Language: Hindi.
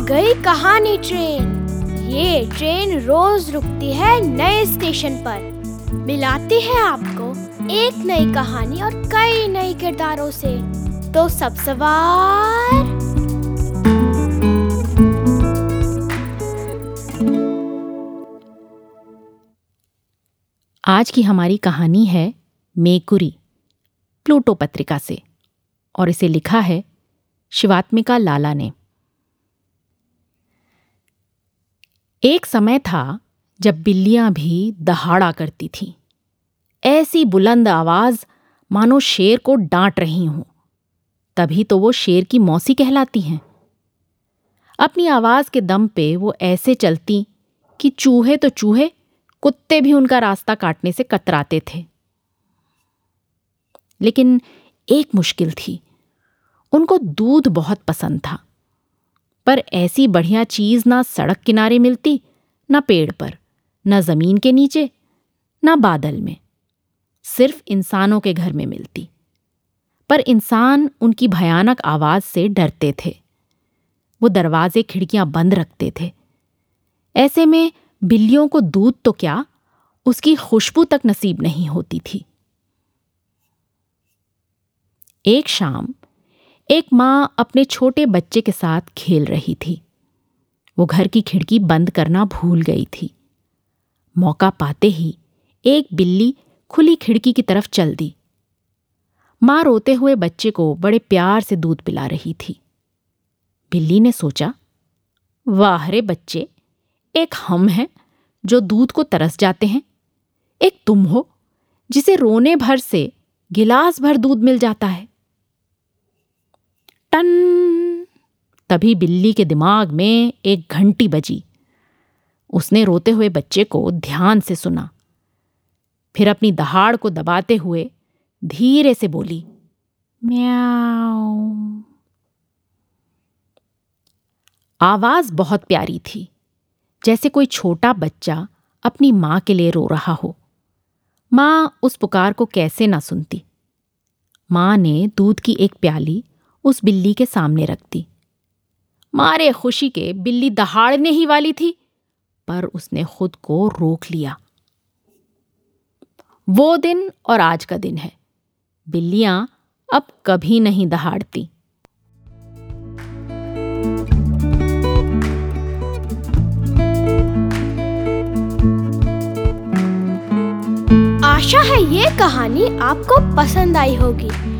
पुरानी ट्रेन। ये ट्रेन रोज रुकती है नए स्टेशन पर। मिलाती है आपको एक नई कहानी और कई नए किरदारों से। तो सब सवार। आज की हमारी कहानी है मेकुरी, प्लूटो पत्रिका से, और इसे लिखा है शिवात्मिका लाला ने। एक समय था जब बिल्लियाँ भी दहाड़ा करती थीं। ऐसी बुलंद आवाज़ मानो शेर को डांट रही हूँ। तभी तो वो शेर की मौसी कहलाती हैं। अपनी आवाज़ के दम पे वो ऐसे चलती कि चूहे तो चूहे, कुत्ते भी उनका रास्ता काटने से कतराते थे। लेकिन एक मुश्किल थी। उनको दूध बहुत पसंद था। पर ऐसी बढ़िया चीज़ ना सड़क किनारे मिलती, ना पेड़ पर, ना ज़मीन के नीचे, ना बादल में। सिर्फ़ इंसानों के घर में मिलती। पर इंसान उनकी भयानक आवाज़ से डरते थे। वो दरवाजे खिड़कियाँ बंद रखते थे। ऐसे में बिल्लियों को दूध तो क्या? उसकी खुशबू तक नसीब नहीं होती थी। एक शाम एक माँ अपने छोटे बच्चे के साथ खेल रही थी। वो घर की खिड़की बंद करना भूल गई थी। मौका पाते ही एक बिल्ली खुली खिड़की की तरफ़ चल दी। माँ रोते हुए बच्चे को बड़े प्यार से दूध पिला रही थी। बिल्ली ने सोचा, वाह रे बच्चे, एक हम हैं जो दूध को तरस जाते हैं। एक तुम हो जिसे रोने भर से गिलास भर दूध मिल जाता है। टन। तभी बिल्ली के दिमाग में एक घंटी बजी। उसने रोते हुए बच्चे को ध्यान से सुना। फिर अपनी दहाड़ को दबाते हुए धीरे से बोली, म्याऊ। आवाज़ बहुत प्यारी थी, जैसे कोई छोटा बच्चा अपनी माँ के लिए रो रहा हो। माँ उस पुकार को कैसे ना सुनती। माँ ने दूध की एक प्याली उस बिल्ली के सामने रख दी। मारे खुशी के बिल्ली दहाड़ने ही वाली थी, पर उसने खुद को रोक लिया। वो दिन और आज का दिन है। बिल्लियाँ अब कभी नहीं दहाड़ती। आशा है ये कहानी आपको पसंद आई होगी।